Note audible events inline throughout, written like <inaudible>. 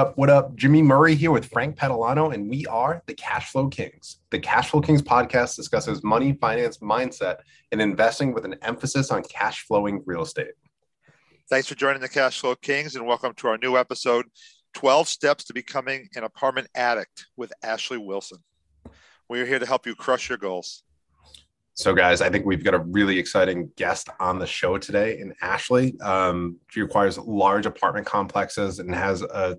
up? What up? Jimmy Murray here with Frank Petalano, and we are the Cash Flow Kings. The Cash Flow Kings podcast discusses money, finance, mindset, and investing with an emphasis on cash flowing real estate. Thanks for joining the Cash Flow Kings, and welcome to our new episode 12 Steps to Becoming an Apartment Addict with Ashley Wilson. We are here to help you crush your goals. So, guys, I think we've got a really exciting guest on the show today. in Ashley, um, she requires large apartment complexes and has a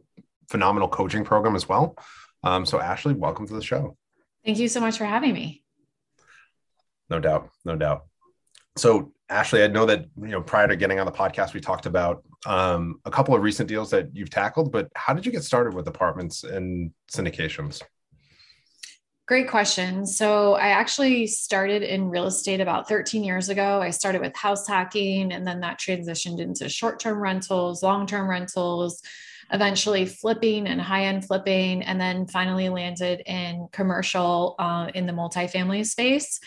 phenomenal coaching program as well. Um, so, Ashley, welcome to the show. Thank you so much for having me. No doubt, no doubt. So, Ashley, I know that you know prior to getting on the podcast, we talked about um, a couple of recent deals that you've tackled. But how did you get started with apartments and syndications? Great question. So, I actually started in real estate about 13 years ago. I started with house hacking, and then that transitioned into short term rentals, long term rentals, eventually flipping and high end flipping, and then finally landed in commercial uh, in the multifamily space.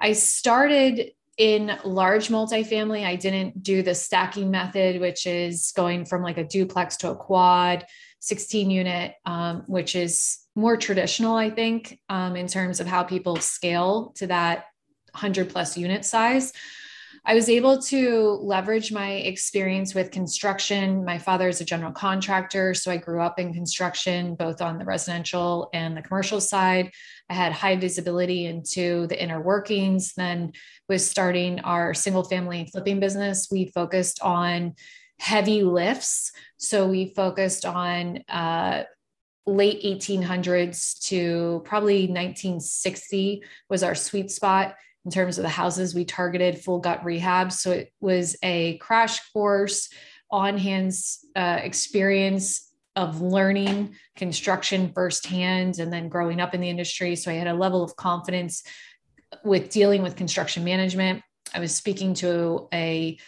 I started in large multifamily. I didn't do the stacking method, which is going from like a duplex to a quad, 16 unit, um, which is more traditional, I think, um, in terms of how people scale to that 100 plus unit size. I was able to leverage my experience with construction. My father is a general contractor, so I grew up in construction, both on the residential and the commercial side. I had high visibility into the inner workings. Then, with starting our single family flipping business, we focused on heavy lifts. So, we focused on uh, late 1800s to probably 1960 was our sweet spot in terms of the houses we targeted full gut rehab. So it was a crash course on hands uh, experience of learning construction firsthand and then growing up in the industry. So i had a level of confidence with dealing with construction management. I was speaking to a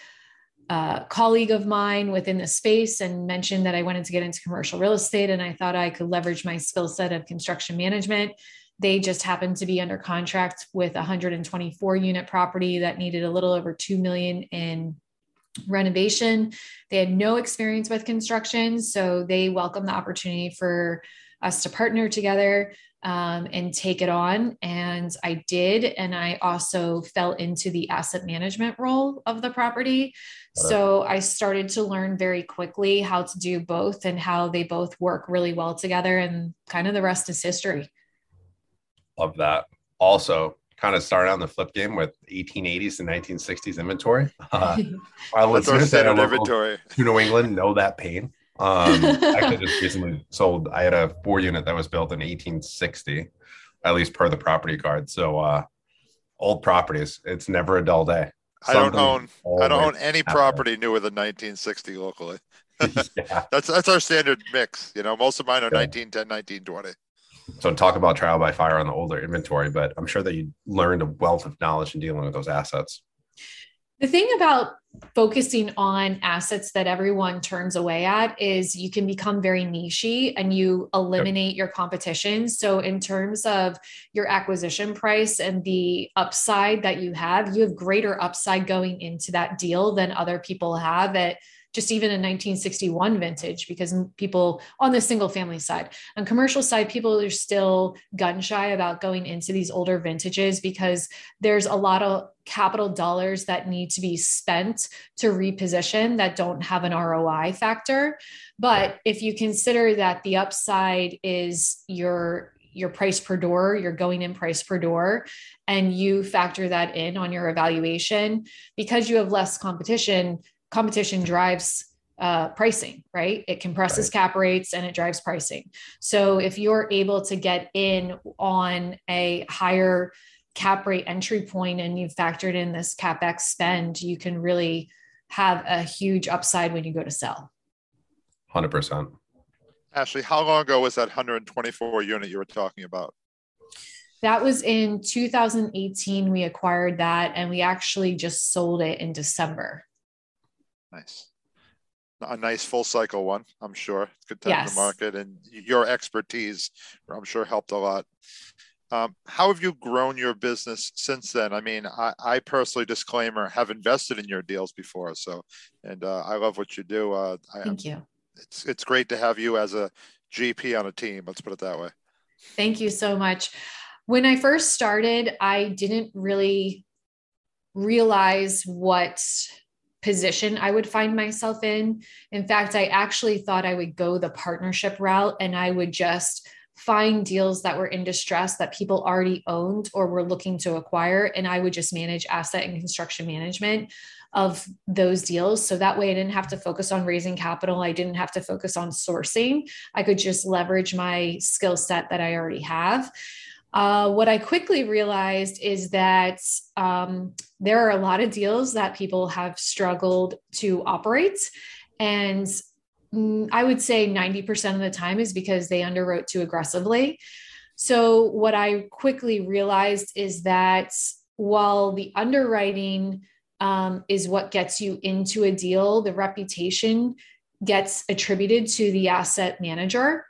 a colleague of mine within the space and mentioned that I wanted to get into commercial real estate and I thought I could leverage my skill set of construction management. They just happened to be under contract with a 124 unit property that needed a little over 2 million in renovation. They had no experience with construction, so they welcomed the opportunity for us to partner together um, and take it on. And I did. And I also fell into the asset management role of the property. So I started to learn very quickly how to do both and how they both work really well together. And kind of the rest is history. Love that. Also, kind of started on the flip game with 1880s and 1960s inventory. <laughs> Uh, <laughs> our listeners that are inventory. to New England know that pain. Um, actually, <laughs> just recently sold. I had a four unit that was built in 1860, at least per the property card. So, uh, old properties. It's never a dull day. Something I don't own. I don't own any property newer than 1960 locally. yeah. That's that's our standard mix. You know, most of mine are yeah. 1910, 1920. So talk about trial by fire on the older inventory, but I'm sure that you learned a wealth of knowledge in dealing with those assets. The thing about focusing on assets that everyone turns away at is you can become very nichey and you eliminate yep. your competition. So, in terms of your acquisition price and the upside that you have, you have greater upside going into that deal than other people have at just even a 1961 vintage because people on the single family side on commercial side people are still gun shy about going into these older vintages because there's a lot of capital dollars that need to be spent to reposition that don't have an ROI factor. But if you consider that the upside is your your price per door, your going in price per door, and you factor that in on your evaluation because you have less competition, competition drives uh, pricing, right? It compresses right. cap rates and it drives pricing. So if you're able to get in on a higher cap rate entry point and you've factored in this capex spend, you can really have a huge upside when you go to sell. 100%. Ashley, how long ago was that 124 unit you were talking about? That was in 2018. We acquired that and we actually just sold it in December. Nice. A nice full cycle one, I'm sure. It's good time yes. the market, and your expertise, I'm sure, helped a lot. Um, how have you grown your business since then? I mean, I, I, personally, disclaimer, have invested in your deals before, so and uh, I love what you do. Uh, I, Thank you. it's it's great to have you as a GP on a team. Let's put it that way. Thank you so much. When I first started, I didn't really realize what position I would find myself in. In fact, I actually thought I would go the partnership route and I would just find deals that were in distress that people already owned or were looking to acquire. And I would just manage asset and construction management of those deals. So that way I didn't have to focus on raising capital. I didn't have to focus on sourcing. I could just leverage my skill set that I already have. Uh, what I quickly realized is that um, there are a lot of deals that people have struggled to operate. And mm, I would say 90% of the time is because they underwrote too aggressively. So, what I quickly realized is that while the underwriting um, is what gets you into a deal, the reputation gets attributed to the asset manager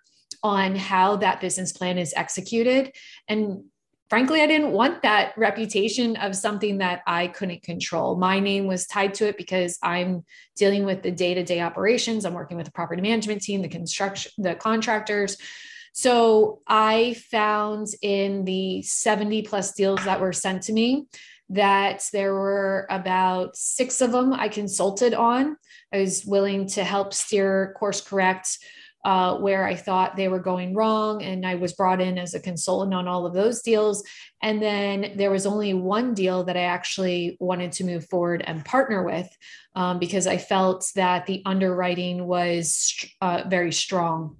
on how that business plan is executed. And frankly, I didn't want that reputation of something that I couldn't control. My name was tied to it because I'm dealing with the day to day operations. I'm working with the property management team, the construction, the contractors. So I found in the 70 plus deals that were sent to me that there were about six of them I consulted on. I was willing to help steer course correct uh, where I thought they were going wrong. And I was brought in as a consultant on all of those deals. And then there was only one deal that I actually wanted to move forward and partner with um, because I felt that the underwriting was uh, very strong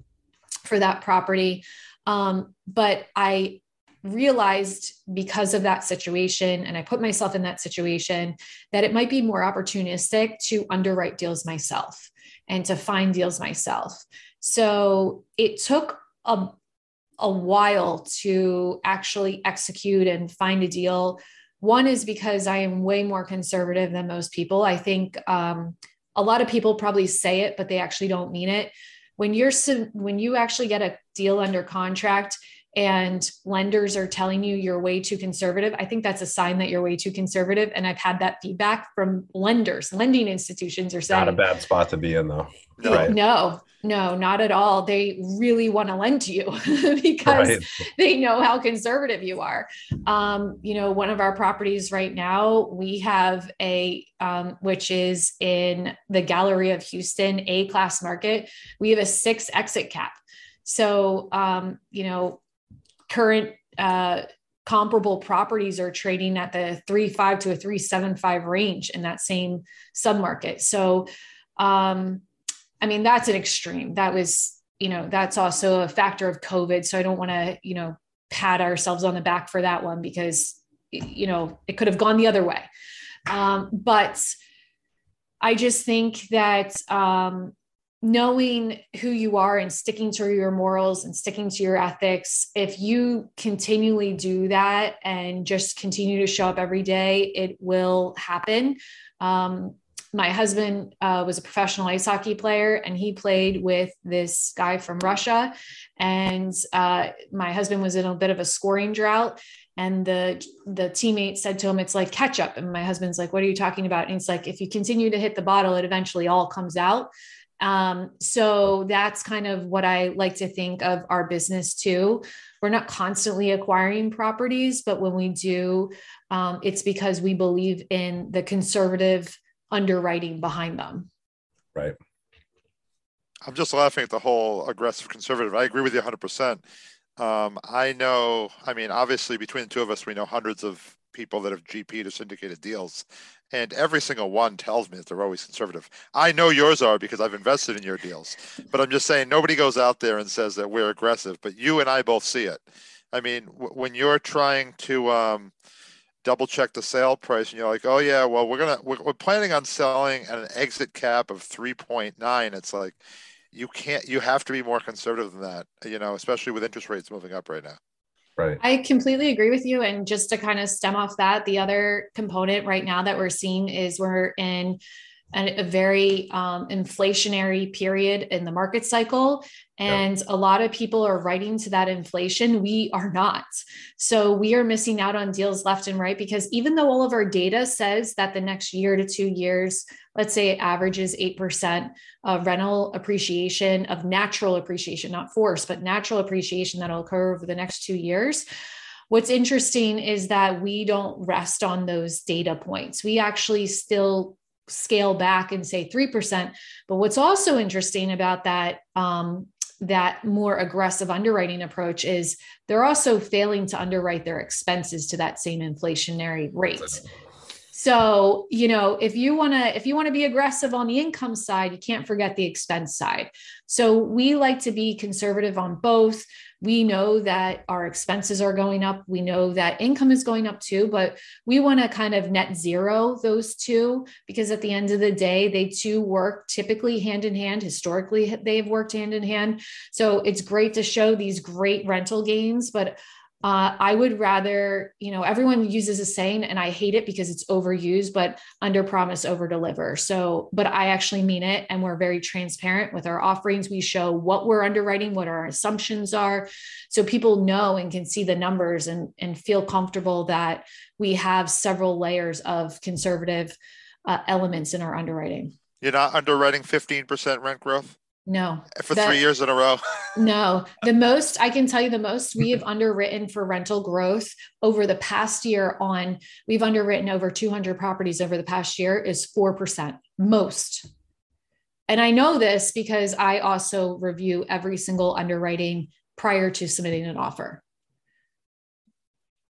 for that property. Um, but I realized because of that situation and I put myself in that situation that it might be more opportunistic to underwrite deals myself and to find deals myself. So it took a, a while to actually execute and find a deal. One is because I am way more conservative than most people. I think um, a lot of people probably say it, but they actually don't mean it. When you're when you actually get a deal under contract, and lenders are telling you you're way too conservative, I think that's a sign that you're way too conservative. And I've had that feedback from lenders, lending institutions are saying not a bad spot to be in though. No, right. no, no, not at all. They really want to lend to you <laughs> because right. they know how conservative you are. Um, you know, one of our properties right now, we have a, um, which is in the Galleria of Houston, A class market. We have a six exit cap. So, um, you know, current uh, comparable properties are trading at the three five to a three seven five range in that same submarket. So, um, I mean, that's an extreme. That was, you know, that's also a factor of COVID. So I don't want to, you know, pat ourselves on the back for that one because, you know, it could have gone the other way. Um, but I just think that um, knowing who you are and sticking to your morals and sticking to your ethics, if you continually do that and just continue to show up every day, it will happen. Um, my husband uh, was a professional ice hockey player and he played with this guy from Russia. And uh, my husband was in a bit of a scoring drought. And the the teammate said to him, "It's like ketchup." And my husband's like, "What are you talking about?" And he's like, "If you continue to hit the bottle, it eventually all comes out." Um, so that's kind of what I like to think of our business too. We're not constantly acquiring properties, but when we do, um, it's because we believe in the conservative underwriting behind them. Right. I'm just laughing at the whole aggressive conservative. I agree with you 100%. Um, I know, I mean, obviously, between the two of us, we know hundreds of people that have GP'd or syndicated deals and every single one tells me that they're always conservative. I know yours are because I've invested in your deals, but I'm just saying nobody goes out there and says that we're aggressive, but you and I both see it. I mean, w- when you're trying to um, double check the sale price and you're like, oh yeah, well we're gonna we're, we're planning on selling at an exit cap of 3.9. It's like you can't you have to be more conservative than that, you know, especially with interest rates moving up right now. Right. I completely agree with you. And just to kind of stem off that, the other component right now that we're seeing is we're in a, a very um, inflationary period in the market cycle. And a lot of people are writing to that inflation. We are not. So we are missing out on deals left and right because even though all of our data says that the next year to two years, let's say it averages 8% of rental appreciation, of natural appreciation, not force, but natural appreciation that'll occur over the next two years. What's interesting is that we don't rest on those data points. We actually still scale back and say 3%. But what's also interesting about that, um, that more aggressive underwriting approach is they're also failing to underwrite their expenses to that same inflationary rate. So, you know, if you want to if you want to be aggressive on the income side, you can't forget the expense side. So, we like to be conservative on both we know that our expenses are going up. We know that income is going up too, but we want to kind of net zero those two because at the end of the day, they too work typically hand in hand. Historically, they've worked hand in hand. So it's great to show these great rental gains, but uh, I would rather, you know, everyone uses a saying and I hate it because it's overused, but under promise, over deliver. So, but I actually mean it. And we're very transparent with our offerings. We show what we're underwriting, what our assumptions are. So people know and can see the numbers and, and feel comfortable that we have several layers of conservative uh, elements in our underwriting. You're not underwriting 15% rent growth? No. For three years in a row. <laughs> no. The most I can tell you the most we have underwritten for rental growth over the past year on we've underwritten over 200 properties over the past year is 4%. Most. And I know this because I also review every single underwriting prior to submitting an offer.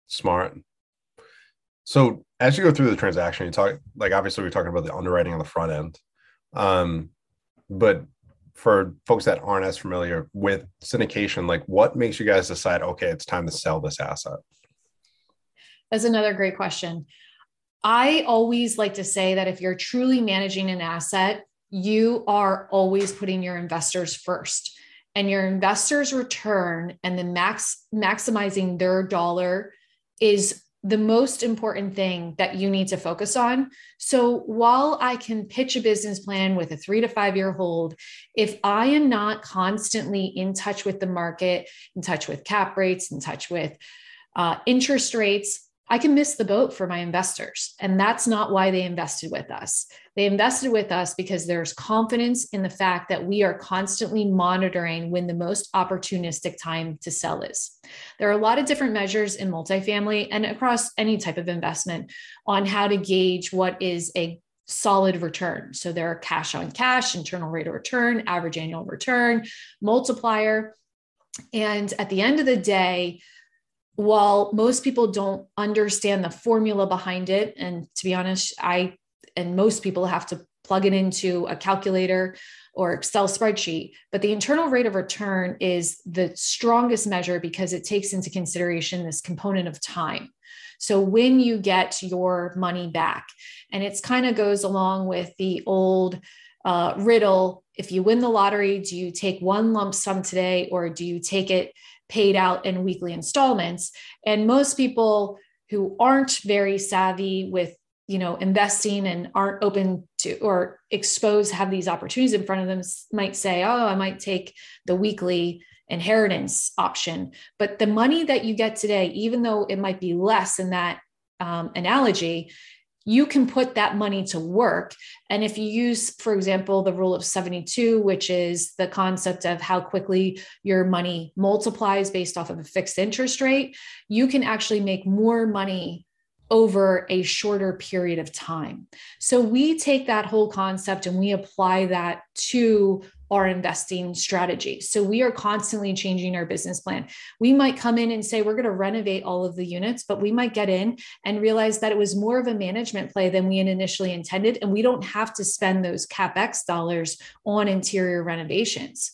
Smart. So as you go through the transaction, you talk like obviously we're talking about the underwriting on the front end. Um, but for folks that aren't as familiar with syndication, like what makes you guys decide, okay, it's time to sell this asset? That's another great question. I always like to say that if you're truly managing an asset, you are always putting your investors first. And your investors' return and the max maximizing their dollar is the most important thing that you need to focus on. So while I can pitch a business plan with a three to five year hold, if I am not constantly in touch with the market, in touch with cap rates, in touch with uh, interest rates, I can miss the boat for my investors. And that's not why they invested with us. They invested with us because there's confidence in the fact that we are constantly monitoring when the most opportunistic time to sell is. There are a lot of different measures in multifamily and across any type of investment on how to gauge what is a solid return. So there are cash on cash, internal rate of return, average annual return, multiplier. And at the end of the day, while most people don't understand the formula behind it, and to be honest, I and most people have to plug it into a calculator or Excel spreadsheet, but the internal rate of return is the strongest measure because it takes into consideration this component of time. So when you get your money back, and it's kind of goes along with the old uh, riddle if you win the lottery, do you take one lump sum today or do you take it paid out in weekly installments. And most people who aren't very savvy with you know investing and aren't open to or exposed have these opportunities in front of them might say oh i might take the weekly inheritance option but the money that you get today even though it might be less in that um, analogy you can put that money to work. And if you use, for example, the rule of 72, which is the concept of how quickly your money multiplies based off of a fixed interest rate, you can actually make more money over a shorter period of time. So we take that whole concept and we apply that to our investing strategy. So we are constantly changing our business plan. We might come in and say we're going to renovate all of the units, but we might get in and realize that it was more of a management play than we initially intended. And we don't have to spend those CapEx dollars on interior renovations.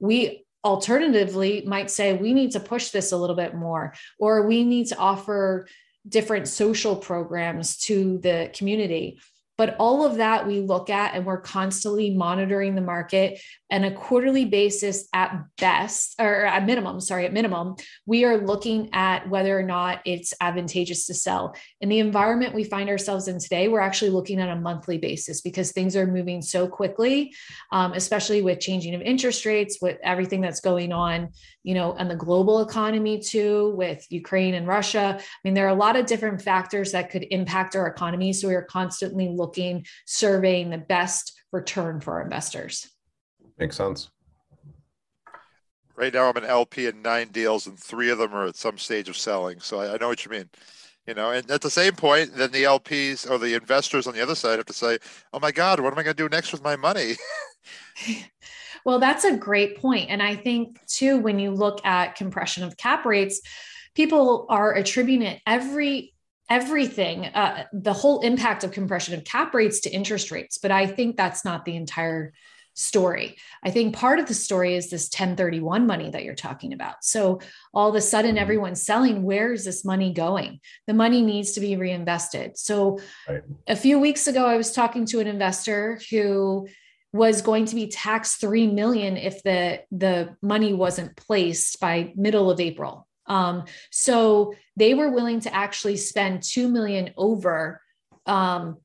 We alternatively might say we need to push this a little bit more, or we need to offer different social programs to the community but all of that we look at and we're constantly monitoring the market and a quarterly basis at best or at minimum sorry at minimum we are looking at whether or not it's advantageous to sell. In the environment we find ourselves in today we're actually looking at a monthly basis because things are moving so quickly um, especially with changing of interest rates with everything that's going on you know and the global economy too with ukraine and russia. I mean there are a lot of different factors that could impact our economy. So we are constantly looking surveying the best return for our investors Makes sense. Right now, I'm an LP in nine deals, and three of them are at some stage of selling. So I, I know what you mean. You know, and at the same point, then the LPs or the investors on the other side have to say, "Oh my God, what am I going to do next with my money?" <laughs> well, that's a great point, and I think too, when you look at compression of cap rates, people are attributing it every everything, uh, the whole impact of compression of cap rates to interest rates. But I think that's not the entire story. I think part of the story is this 1031 money that you're talking about. So all of a sudden, mm-hmm. everyone's selling. Where is this money going? The money needs to be reinvested. So right. a few weeks ago, I was talking to an investor who was going to be taxed 3 million if the the money wasn't placed by middle of April. Um, so they were willing to actually spend 2 million over um,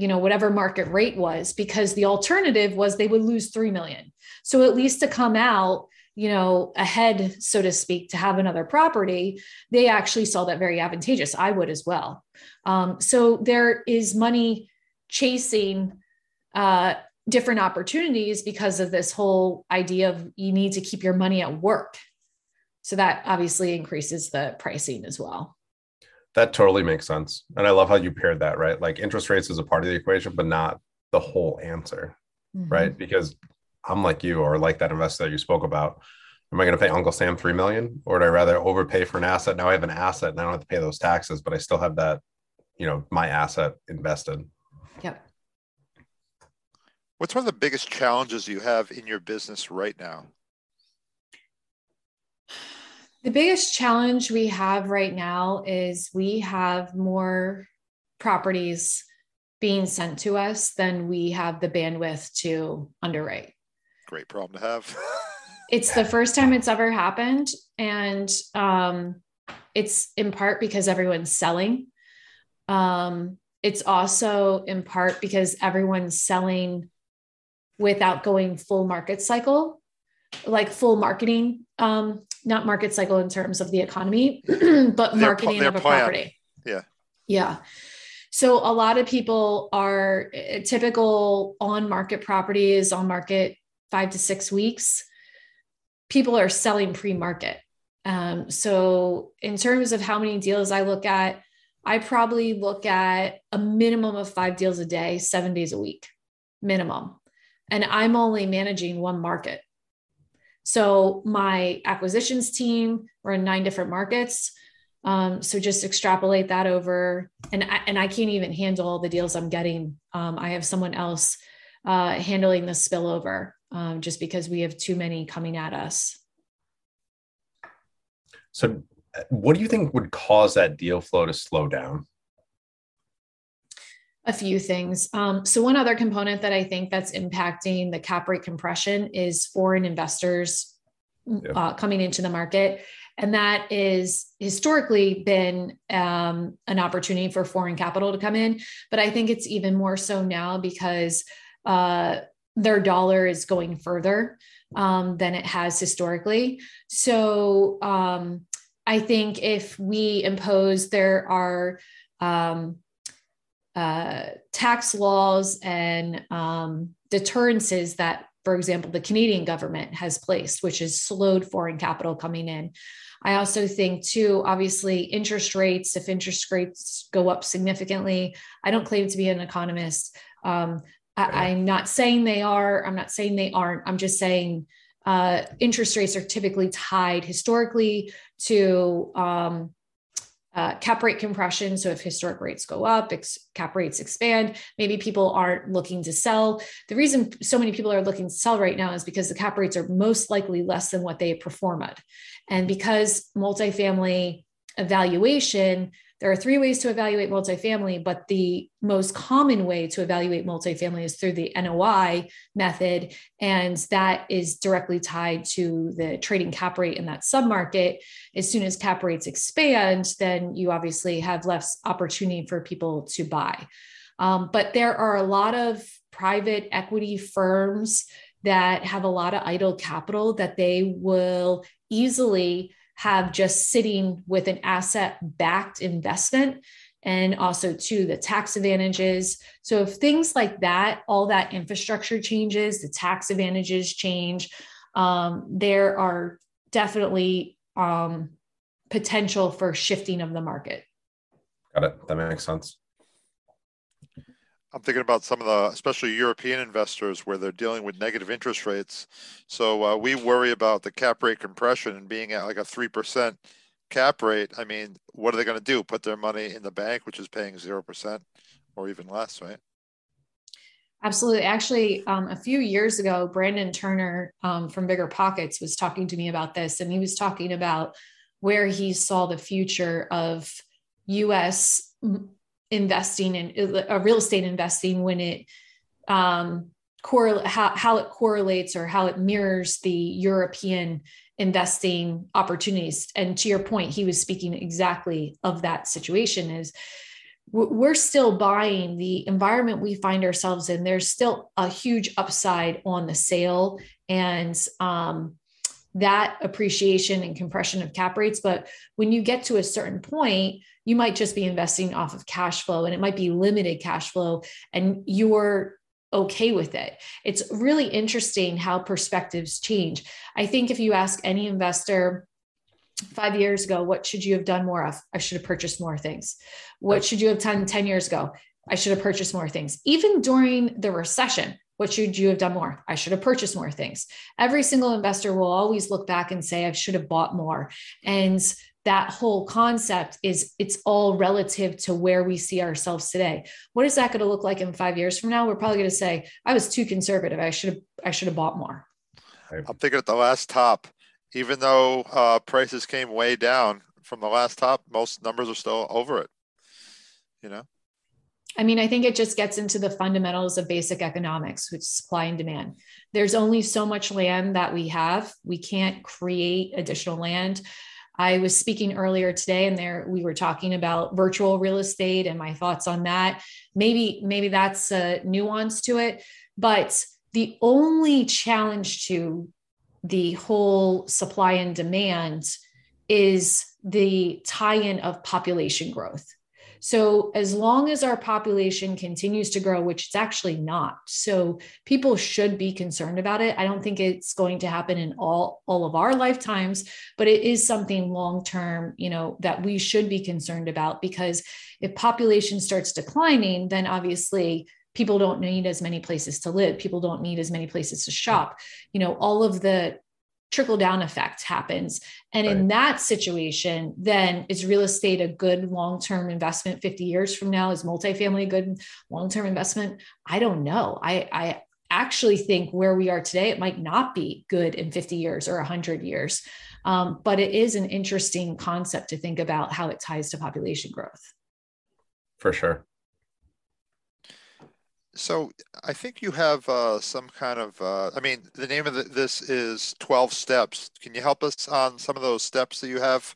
you know whatever market rate was because the alternative was they would lose 3 million. So at least to come out you know ahead so to speak to have another property they actually saw that very advantageous. I would as well. Um, so there is money chasing uh, different opportunities because of this whole idea of you need to keep your money at work. So that obviously increases the pricing as well that totally makes sense. And I love how you paired that, right? Like interest rates is a part of the equation, but not the whole answer, mm-hmm. right? Because I'm like you or like that investor that you spoke about. Am I going to pay Uncle Sam three million, or would I rather overpay for an asset? Now I have an asset and I don't have to pay those taxes, but I still have that, you know, my asset invested. Yep. What's one of the biggest challenges you have in your business right now? The biggest challenge we have right now is we have more properties being sent to us than we have the bandwidth to underwrite. Great problem to have. <laughs> it's the first time it's ever happened. And um, it's in part because everyone's selling. Um, it's also in part because everyone's selling without going full market cycle, like full marketing um, not market cycle in terms of the economy, <clears throat> but marketing their, their of a plan. property. Yeah. Yeah. So a lot of people are eh, typical on market properties on market five to six weeks. People are selling pre market. Um, so in terms of how many deals I look at, I probably look at a minimum of five deals a day, seven days a week, minimum. And I'm only managing one market. So my acquisitions team, we're in nine different markets. Um, so just extrapolate that over, and I, and I can't even handle the deals I'm getting. Um, I have someone else uh, handling the spillover, um, just because we have too many coming at us. So, what do you think would cause that deal flow to slow down? A few things. Um, so one other component that I think that's impacting the cap rate compression is foreign investors yeah. uh, coming into the market. And that is historically been um, an opportunity for foreign capital to come in. But I think it's even more so now because uh, their dollar is going further um, than it has historically. So um, I think if we impose, there are um, uh, tax laws and um, deterrences that, for example, the Canadian government has placed, which has slowed foreign capital coming in. I also think, too, obviously, interest rates, if interest rates go up significantly, I don't claim to be an economist. Um, I, am not saying they are, I'm not saying they aren't. I'm just saying uh, interest rates are typically tied historically to um, uh, cap rate compression. So if historic rates go up, ex- cap rates expand, maybe people aren't looking to sell. The reason so many people are looking to sell right now is because the cap rates are most likely less than what they perform at. And because multifamily evaluation there are three ways to evaluate multifamily, but the most common way to evaluate multifamily is through the NOI method. And that is directly tied to the trading cap rate in that submarket. As soon as cap rates expand, then you obviously have less opportunity for people to buy. Um, but there are a lot of private equity firms that have a lot of idle capital that they will easily have just sitting with an asset backed investment and also to the tax advantages. So if things like that all that infrastructure changes the tax advantages change um, there are definitely um, potential for shifting of the market. Got it. That makes sense I'm thinking about some of the, especially European investors, where they're dealing with negative interest rates. So uh, we worry about the cap rate compression and being at like a three percent cap rate. I mean, what are they going to do? Put their money in the bank, which is paying zero percent or even less, right? Absolutely. Actually, um, a few years ago, Brandon Turner um, from Bigger Pockets was talking to me about this, and he was talking about where he saw the future of U.S investing in uh, real estate investing when it um, correl- how, how it correlates or how it mirrors the European investing opportunities. And to your point, he was speaking exactly of that situation is we're still buying the environment we find ourselves in. There's still a huge upside on the sale and um, that appreciation and compression of cap rates. But when you get to a certain point, you might just be investing off of cash flow and it might be limited cash flow and you're okay with it. It's really interesting how perspectives change. I think if you ask any investor, five years ago, what should you have done more of? I should have purchased more things. What should you have done 10 years ago? I should have purchased more things. Even during the recession, what should you have done more? I should have purchased more things. Every single investor will always look back and say, I should have bought more. And that whole concept is it's all relative to where we see ourselves today. What is that going to look like in five years from now? We're probably going to say i was too conservative. I should have i should have bought more. I'm thinking at the last top. Even though uh, prices came way down from the last top most numbers are still over it you know? I mean, I think it just gets into the fundamentals of basic economics, which is supply and demand. There's only so much land that we have. We can't create additional land. I was speaking earlier today and there we were talking about virtual real estate and my thoughts on that. Maybe maybe that's a nuance to it, but the only challenge to the whole supply and demand is the tie-in of population growth. So, as long as our population continues to grow, which it's actually not, so people should be concerned about it. I don't think it's going to happen in all all of our lifetimes, but it is something long term, you know, that we should be concerned about because if population starts declining, then obviously people don't need as many places to live people don't need as many places to shop you know all of the trickle down effect happens. And right. in that situation, then is real estate a good long term investment 50 years from now? Is multifamily a good long term investment? I don't know. I, I actually think where we are today, it might not be good in 50 years or 100 years. Um, but it is an interesting concept to think about how it ties to population growth. For sure. So I think you have uh, some kind of, uh, I mean, the name of the, this is 12 steps. Can you help us on some of those steps that you have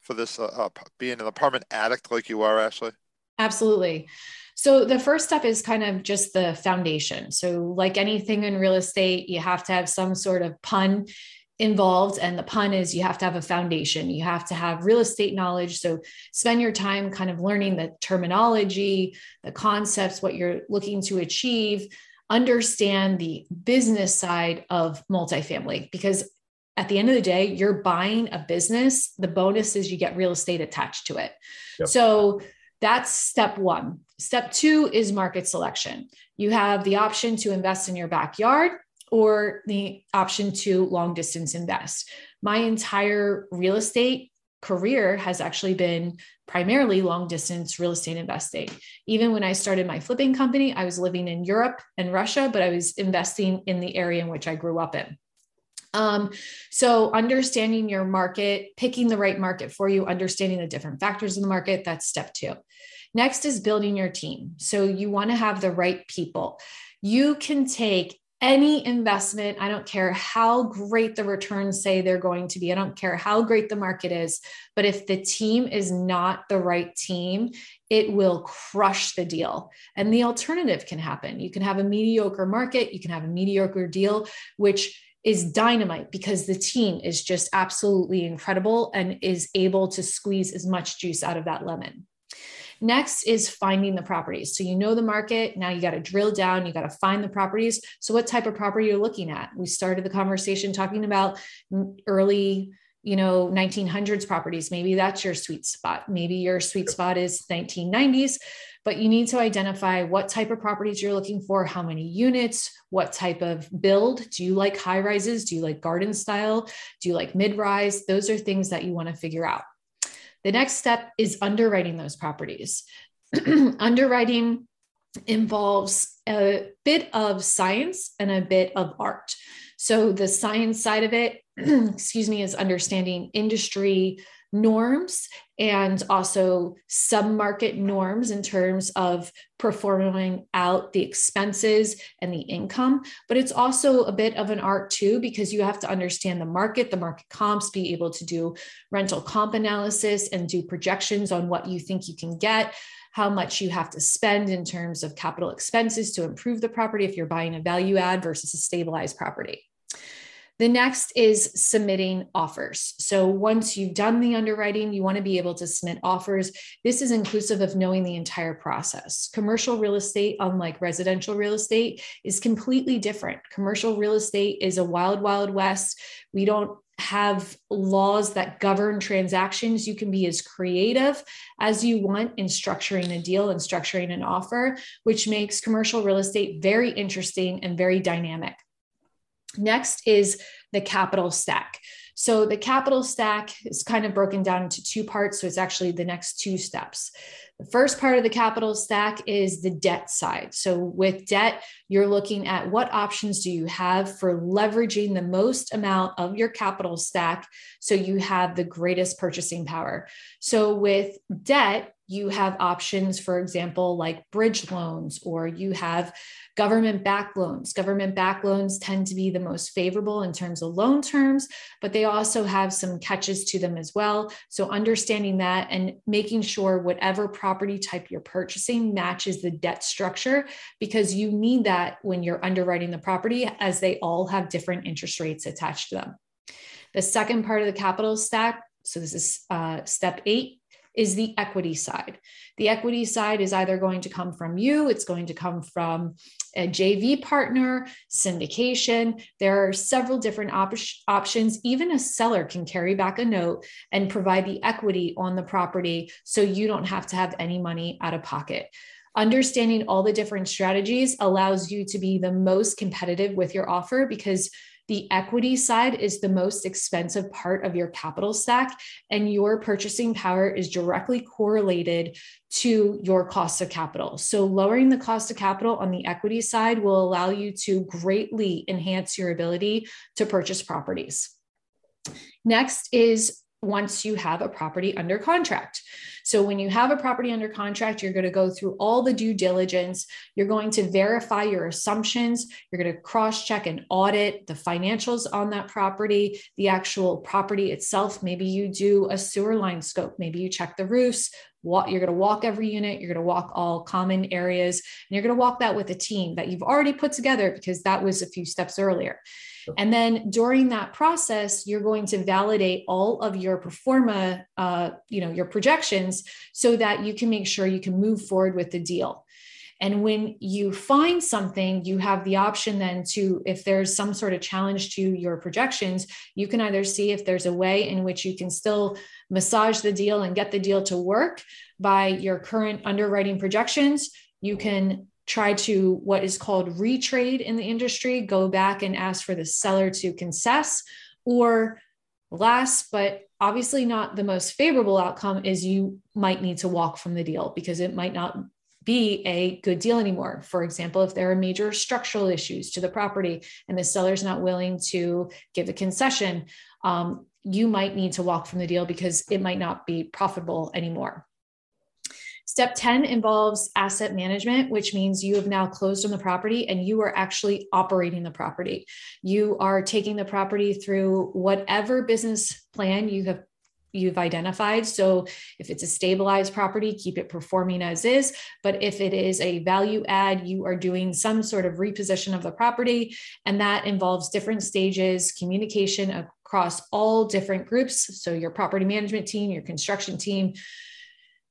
for this uh, being an apartment addict like you are, Ashley? Absolutely. So the first step is kind of just the foundation. So like anything in real estate, you have to have some sort of pun involved and the pun is you have to have a foundation. You have to have real estate knowledge. So spend your time kind of learning the terminology the concepts what you're looking to achieve. Understand the business side of multifamily because at the end of the day you're buying a business. The bonus is you get real estate attached to it. Yep. so that's step one. Step two is market selection. You have the option to invest in your backyard or the option to long distance invest. My entire real estate career has actually been primarily long distance real estate investing. Even when I started my flipping company, I was living in Europe and Russia, but I was investing in the area in which I grew up in. Um, so understanding your market, picking the right market for you, understanding the different factors in the market, that's step two. Next is building your team. So you want to have the right people. You can take any investment, I don't care how great the returns say they're going to be, I don't care how great the market is, but if the team is not the right team, it will crush the deal. And the alternative can happen. You can have a mediocre market, you can have a mediocre deal, which is dynamite because the team is just absolutely incredible and is able to squeeze as much juice out of that lemon. Next is finding the properties. So you know the market. Now you got to drill down. You got to find the properties. So what type of property you're looking at? We started the conversation talking about early you know 1900s properties maybe that's your sweet spot maybe your sweet spot is 1990s but you need to identify what type of properties you're looking for how many units what type of build do you like high rises do you like garden style do you like mid rise those are things that you want to figure out the next step is underwriting those properties. <clears throat> underwriting involves a bit of science and a bit of art. So, the science side of it, <clears throat> excuse me, is understanding industry norms and also sub-market norms in terms of performing out the expenses and the income. But it's also a bit of an art too because you have to understand the market the market comps be able to do rental comp analysis and do projections on what you think you can get how much you have to spend in terms of capital expenses to improve the property if you're buying a value add versus a stabilized property the next is submitting offers. So once you've done the underwriting, you want to be able to submit offers. This is inclusive of knowing the entire process. Commercial real estate, unlike residential real estate, is completely different. Commercial real estate is a wild, wild west. We don't have laws that govern transactions. You can be as creative as you want in structuring a deal and structuring an offer, which makes commercial real estate very interesting and very dynamic. Next is the capital stack. So the capital stack is kind of broken down into two parts. So it's actually the next two steps. The first part of the capital stack is the debt side. So with debt, you're looking at what options do you have for leveraging the most amount of your capital stack so you have the greatest purchasing power. So with debt, you have options, for example, like bridge loans, or you have government back loans. Government back loans tend to be the most favorable in terms of loan terms, but they also have some catches to them as well. So, understanding that and making sure whatever property type you're purchasing matches the debt structure, because you need that when you're underwriting the property, as they all have different interest rates attached to them. The second part of the capital stack, so this is uh, step eight, is the equity side. The equity side is either going to come from you, it's going to come from a JV partner, syndication. There are several different op- options. Even a seller can carry back a note and provide the equity on the property so you don't have to have any money out of pocket. Understanding all the different strategies allows you to be the most competitive with your offer because the equity side is the most expensive part of your capital stack, and your purchasing power is directly correlated to your cost of capital. So, lowering the cost of capital on the equity side will allow you to greatly enhance your ability to purchase properties. Next is once you have a property under contract. So, when you have a property under contract, you're going to go through all the due diligence. You're going to verify your assumptions. You're going to cross check and audit the financials on that property, the actual property itself. Maybe you do a sewer line scope. Maybe you check the roofs. You're going to walk every unit. You're going to walk all common areas. And you're going to walk that with a team that you've already put together because that was a few steps earlier. And then during that process, you're going to validate all of your pro forma, uh, you know, your projections so that you can make sure you can move forward with the deal. And when you find something, you have the option then to, if there's some sort of challenge to your projections, you can either see if there's a way in which you can still massage the deal and get the deal to work by your current underwriting projections. You can try to what is called retrade in the industry, go back and ask for the seller to concess, or last but obviously not the most favorable outcome is you might need to walk from the deal because it might not be a good deal anymore. For example, if there are major structural issues to the property and the seller's not willing to give a concession, um, you might need to walk from the deal because it might not be profitable anymore. Step 10 involves asset management, which means you have now closed on the property and you are actually operating the property. You are taking the property through whatever business plan you have you've identified. So if it's a stabilized property, keep it performing as is. But if it is a value add, you are doing some sort of reposition of the property. And that involves different stages, communication across all different groups. So your property management team, your construction team,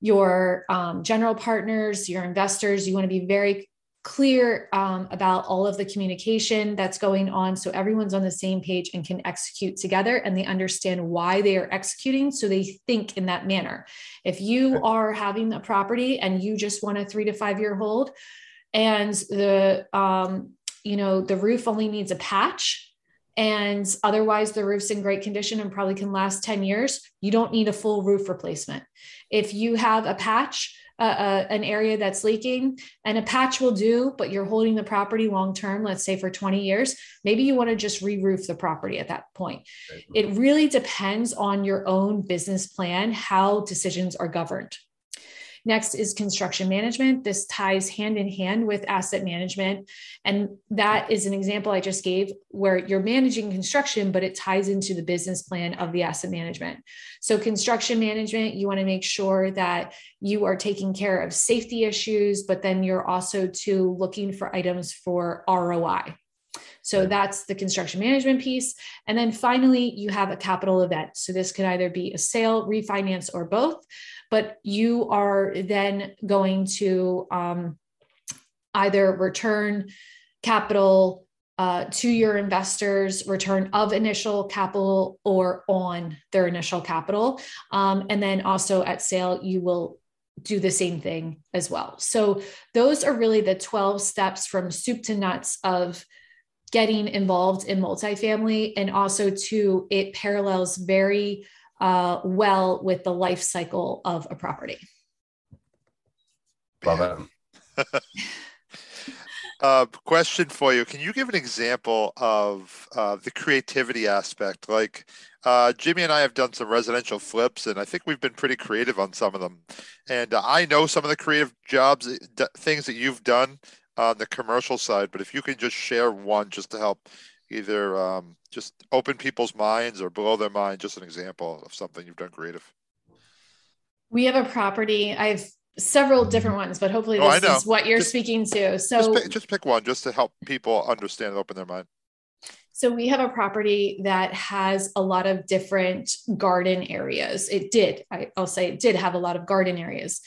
your um, general partners, your investors, you want to be very clear um, about all of the communication that's going on so everyone's on the same page and can execute together and they understand why they are executing so they think in that manner. If you are having a property and you just want a three to five year hold and the um, you know the roof only needs a patch and otherwise the roof's in great condition and probably can last 10 years you don't need a full roof replacement if you have a patch uh, an area that's leaking and a patch will do, but you're holding the property long term, let's say for 20 years, maybe you want to just re roof the property at that point. It really depends on your own business plan, how decisions are governed. Next is construction management. This ties hand in hand with asset management. And that is an example I just gave where you're managing construction, but it ties into the business plan of the asset management. So, construction management, you want to make sure that you are taking care of safety issues, but then you're also to looking for items for ROI. So that's the construction management piece. And then finally, you have a capital event. So this could either be a sale, refinance, or both but you are then going to um, either return capital uh, to your investors, return of initial capital or on their initial capital. Um, and then also at sale, you will do the same thing as well. So those are really the 12 steps from soup to nuts of getting involved in multifamily. And also, to it parallels very uh, well with the life cycle of a property. Love it. <laughs> uh, question for you. Can you give an example of uh, the creativity aspect? Like uh, Jimmy and I have done some residential flips, and I think we've been pretty creative on some of them. And uh, I know some of the creative jobs, things that you've done on the commercial side, but if you can just share one just to help either um, just open people's minds or blow their mind. Just an example of something you've done creative. We have a property. I have several different ones, but hopefully oh, this is what you're just, speaking to. So just pick, just pick one just to help people understand and open their mind. So we have a property that has a lot of different garden areas. It did, I, will say it did have a lot of garden areas.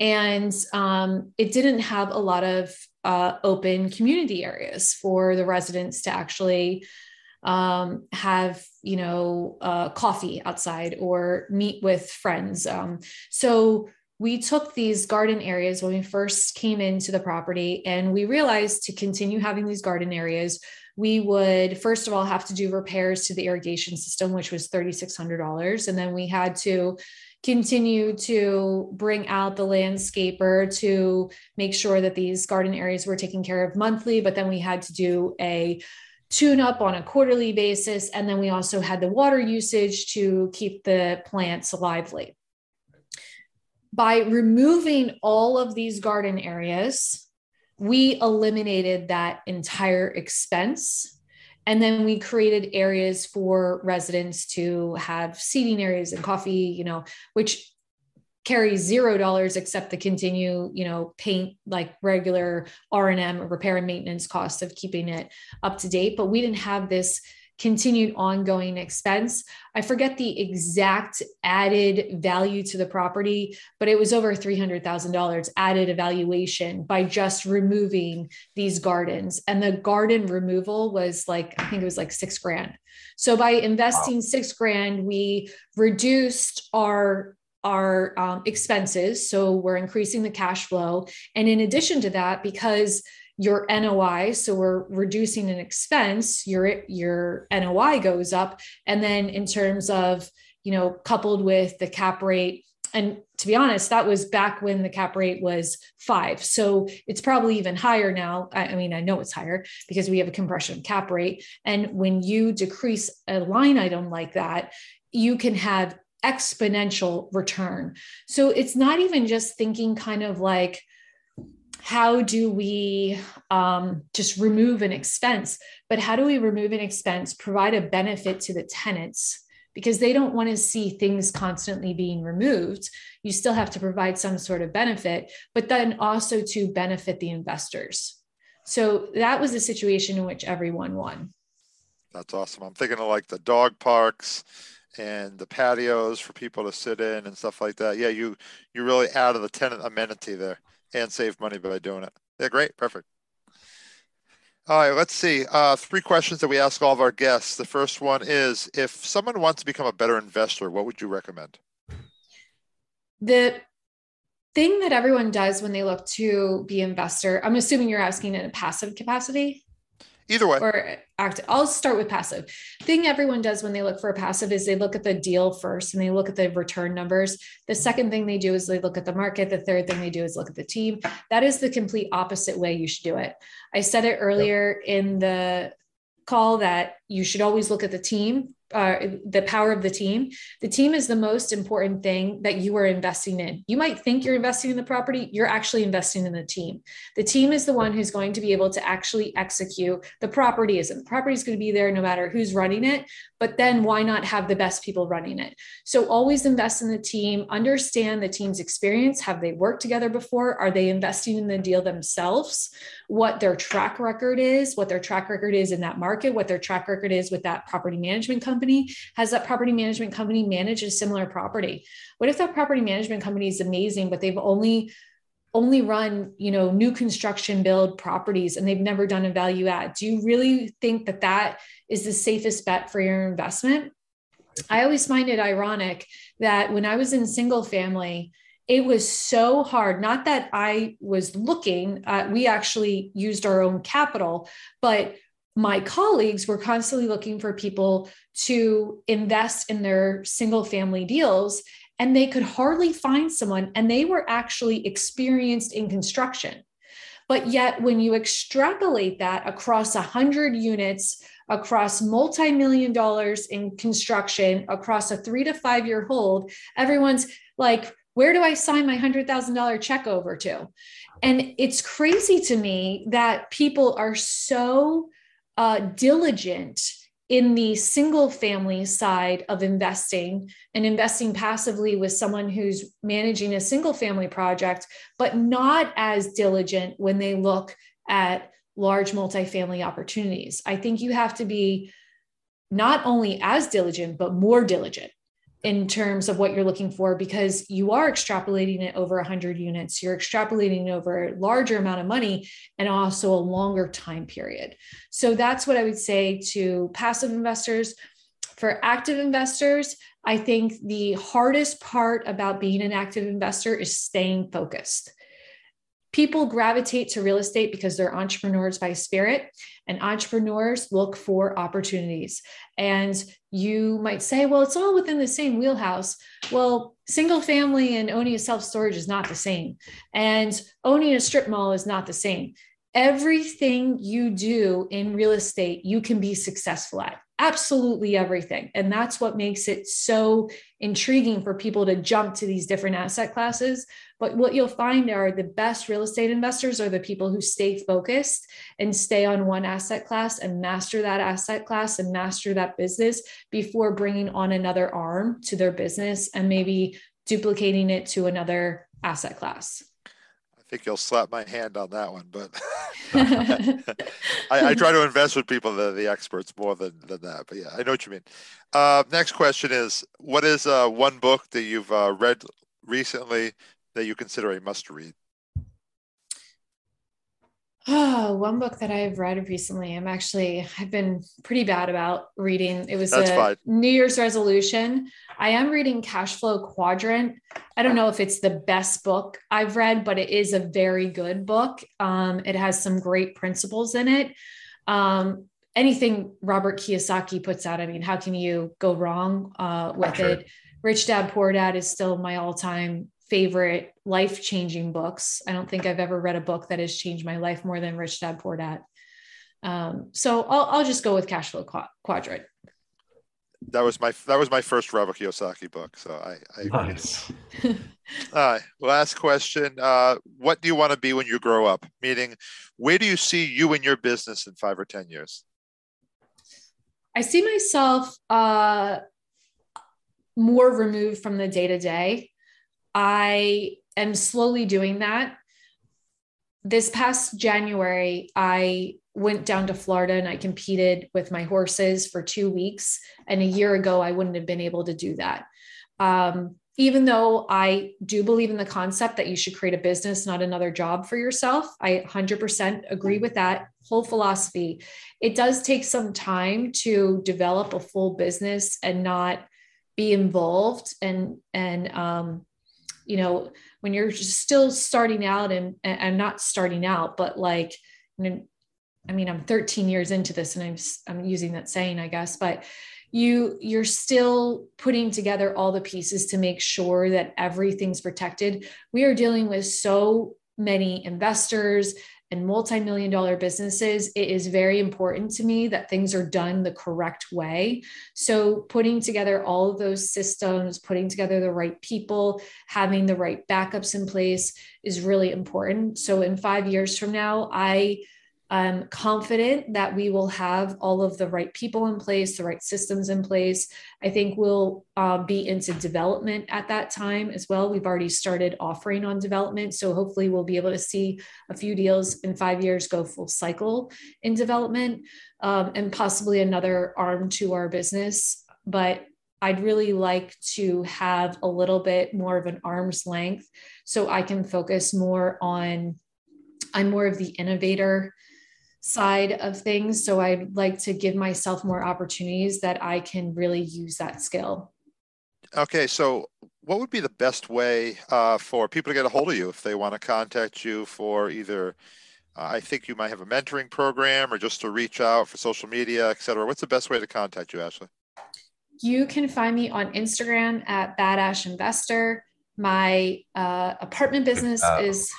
And um, it didn't have a lot of uh, open community areas for the residents to actually um, have you know uh, coffee outside or meet with friends. Um, so we took these garden areas when we first came into the property and we realized to continue having these garden areas we would first of all have to do repairs to the irrigation system which was $3600 and then we had to continue to bring out the landscaper to make sure that these garden areas were taken care of monthly but then we had to do a tune up on a quarterly basis. And then we also had the water usage to keep the plants lively. By removing all of these garden areas, we eliminated that entire expense. And then we created areas for residents to have seating areas and coffee, you know, which carry zero dollars except the continue you know paint like regular r&m repair and maintenance costs of keeping it up to date. But we didn't have this continued ongoing expense i forget the exact added value to the property but it was over $300000 added evaluation by just removing these gardens and the garden removal was like i think it was like six grand so by investing wow. six grand we reduced our our um, expenses. So we're increasing the cash flow. And in addition to that, because your NOI, so we're reducing an expense, your your NOI goes up. And then in terms of, you know, coupled with the cap rate and to be honest, that was back when the cap rate was five. So it's probably even higher now. I, mean, I know it's higher because we have a compression cap rate. And when you decrease a line item like that, you can have exponential return. So it's not even just thinking kind of like, how do we um, just remove an expense? But how do we remove an expense, provide a benefit to the tenants? Because they don't want to see things constantly being removed. You still have to provide some sort of benefit, but then also to benefit the investors. So that was a situation in which everyone won. That's awesome. I'm thinking of like the dog parks and the patios for people to sit in and stuff like that. Yeah, you you really added the tenant amenity there and save money by doing it. Yeah, great, perfect. All right, let's see. Uh, three questions that we ask all of our guests. The first one is if someone wants to become a better investor, what would you recommend? The thing that everyone does when they look to be investor, I'm assuming you're asking in a passive capacity. Either way. Or active. I'll start with passive. Thing everyone does when they look for a passive is they look at the deal first and they look at the return numbers. The second thing they do is they look at the market. The third thing they do is look at the team. That is the complete opposite way you should do it. I said it earlier yep. in the call that you should always look at the team uh, the power of the team. The team is the most important thing that you are investing in. You might think you're investing in the property, you're actually investing in the team. The team is the one who's going to be able to actually execute. The property isn't. The property is going to be there no matter who's running it, but then why not have the best people running it? So always invest in the team, understand the team's experience. Have they worked together before? Are they investing in the deal themselves? What their track record is, what their track record is in that market, what their track record is with that property management company? Has that property management company managed a similar property? What if that property management company is amazing, but they've only only run you know new construction build properties and they've never done a value add do you really think that that is the safest bet for your investment i always find it ironic that when i was in single family it was so hard. Not that i was looking uh, we actually used our own capital but my colleagues were constantly looking for people to invest in their single family deals and they could hardly find someone and they were actually experienced in construction. But yet when you extrapolate that across 100 units across multi-million dollars in construction across a three to five year hold everyone's like where do i sign my $100000 check over to and it's crazy to me that people are so uh, diligent in the single family side of investing and investing passively with someone who's managing a single family project, but not as diligent when they look at large multifamily opportunities. I think you have to be not only as diligent, but more diligent in terms of what you're looking for because you are extrapolating it over 100 units you're extrapolating over a larger amount of money and also a longer time period. So that's what i would say to passive investors. For active investors i think the hardest part about being an active investor is staying focused people gravitate to real estate because they're entrepreneurs by spirit and entrepreneurs look for opportunities. And you might say well it's all within the same wheelhouse. Well single family and owning a self storage is not the same and owning a strip mall is not the same everything you do in real estate you can be successful at absolutely everything. And that's what makes it so intriguing for people to jump to these different asset classes. But what you'll find are the best real estate investors are the people who stay focused and stay on one asset class and master that asset class and master that business before bringing on another arm to their business and maybe duplicating it to another asset class think you'll slap my hand on that one, but <laughs> <laughs> I, I, try to invest with people that are the experts more than, than that. But yeah, I know what you mean. Uh, next question is What is uh, one book that you've uh, read recently that you consider a must read? Oh, <sighs> one book that I've read recently. I'm actually I've been pretty bad about reading. It was That's a fine. New Year's resolution. I am reading Cash Flow Quadrant. I don't know if it's the best book I've read, but it is a very good book. Um, it has some great principles in it. Um, anything Robert Kiyosaki puts out, I mean, how can you go wrong uh, with it? Rich Dad Poor Dad is still my all time favorite life changing books. I don't think I've ever read a book that has changed my life more than Rich Dad Poor Dad. Um, so I'll, I'll just go with Cash Flow Quadrant. That was my that was my first Robert Kiyosaki book, so I, I nice. <laughs> All right, last question. Uh, what do you want to be when you grow up? Meaning, where do you see you and your business in five or ten years? I see myself uh, more removed from the day to day. I am slowly doing that. This past January, I went down to Florida and I competed with my horses for two weeks. And a year ago, I wouldn't have been able to do that. Um, even though I do believe in the concept that you should create a business, not another job for yourself, I 100% agree with that whole philosophy. It does take some time to develop a full business and not be involved and and um, you know when you're still starting out and and not starting out, but like I mean, I'm 13 years into this and I'm, I'm using that saying, I guess, but you you're still putting together all the pieces to make sure that everything's protected. We are dealing with so many investors and multi-million dollar businesses it is very important to me that things are done the correct way. So putting together all of those systems putting together the right people having the right backups in place is really important. So in 5 years from now i I'm confident that we will have all of the right people in place, the right systems in place. I think we'll uh, be into development at that time as well. We've already started offering on development. So hopefully we'll be able to see a few deals in five years go full cycle in development um, and possibly another arm to our business. But I'd really like to have a little bit more of an arm's length so I can focus more on, I'm more of the innovator side of things. So I'd like to give myself more opportunities that I can really use that skill. Okay, so what would be the best way uh, for people to get a hold of you if they want to contact you for either? Uh, I think you might have a mentoring program or just to reach out for social media, et cetera. What's the best way to contact you, Ashley? You can find me on Instagram at Badash Investor. My uh, apartment business uh, is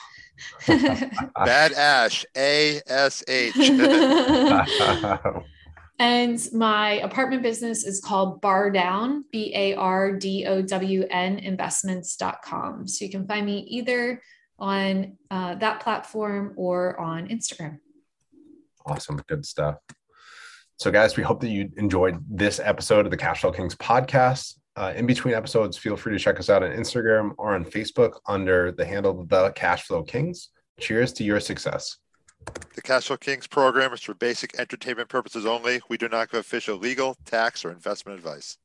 <laughs> Bad Ash, A S H. <laughs> <laughs> And my apartment business is called Bar Down, B A R D O W N investments.com. So you can find me either on uh, that platform or on Instagram. Awesome. Good stuff. So, guys, we hope that you enjoyed this episode of the Cashflow Kings podcast. Uh, in between episodes, feel free to check us out on Instagram or on Facebook under the handle The Cashflow Kings. Cheers to your success. The Cashflow Kings program is for basic entertainment purposes only. We do not give official legal, tax, or investment advice.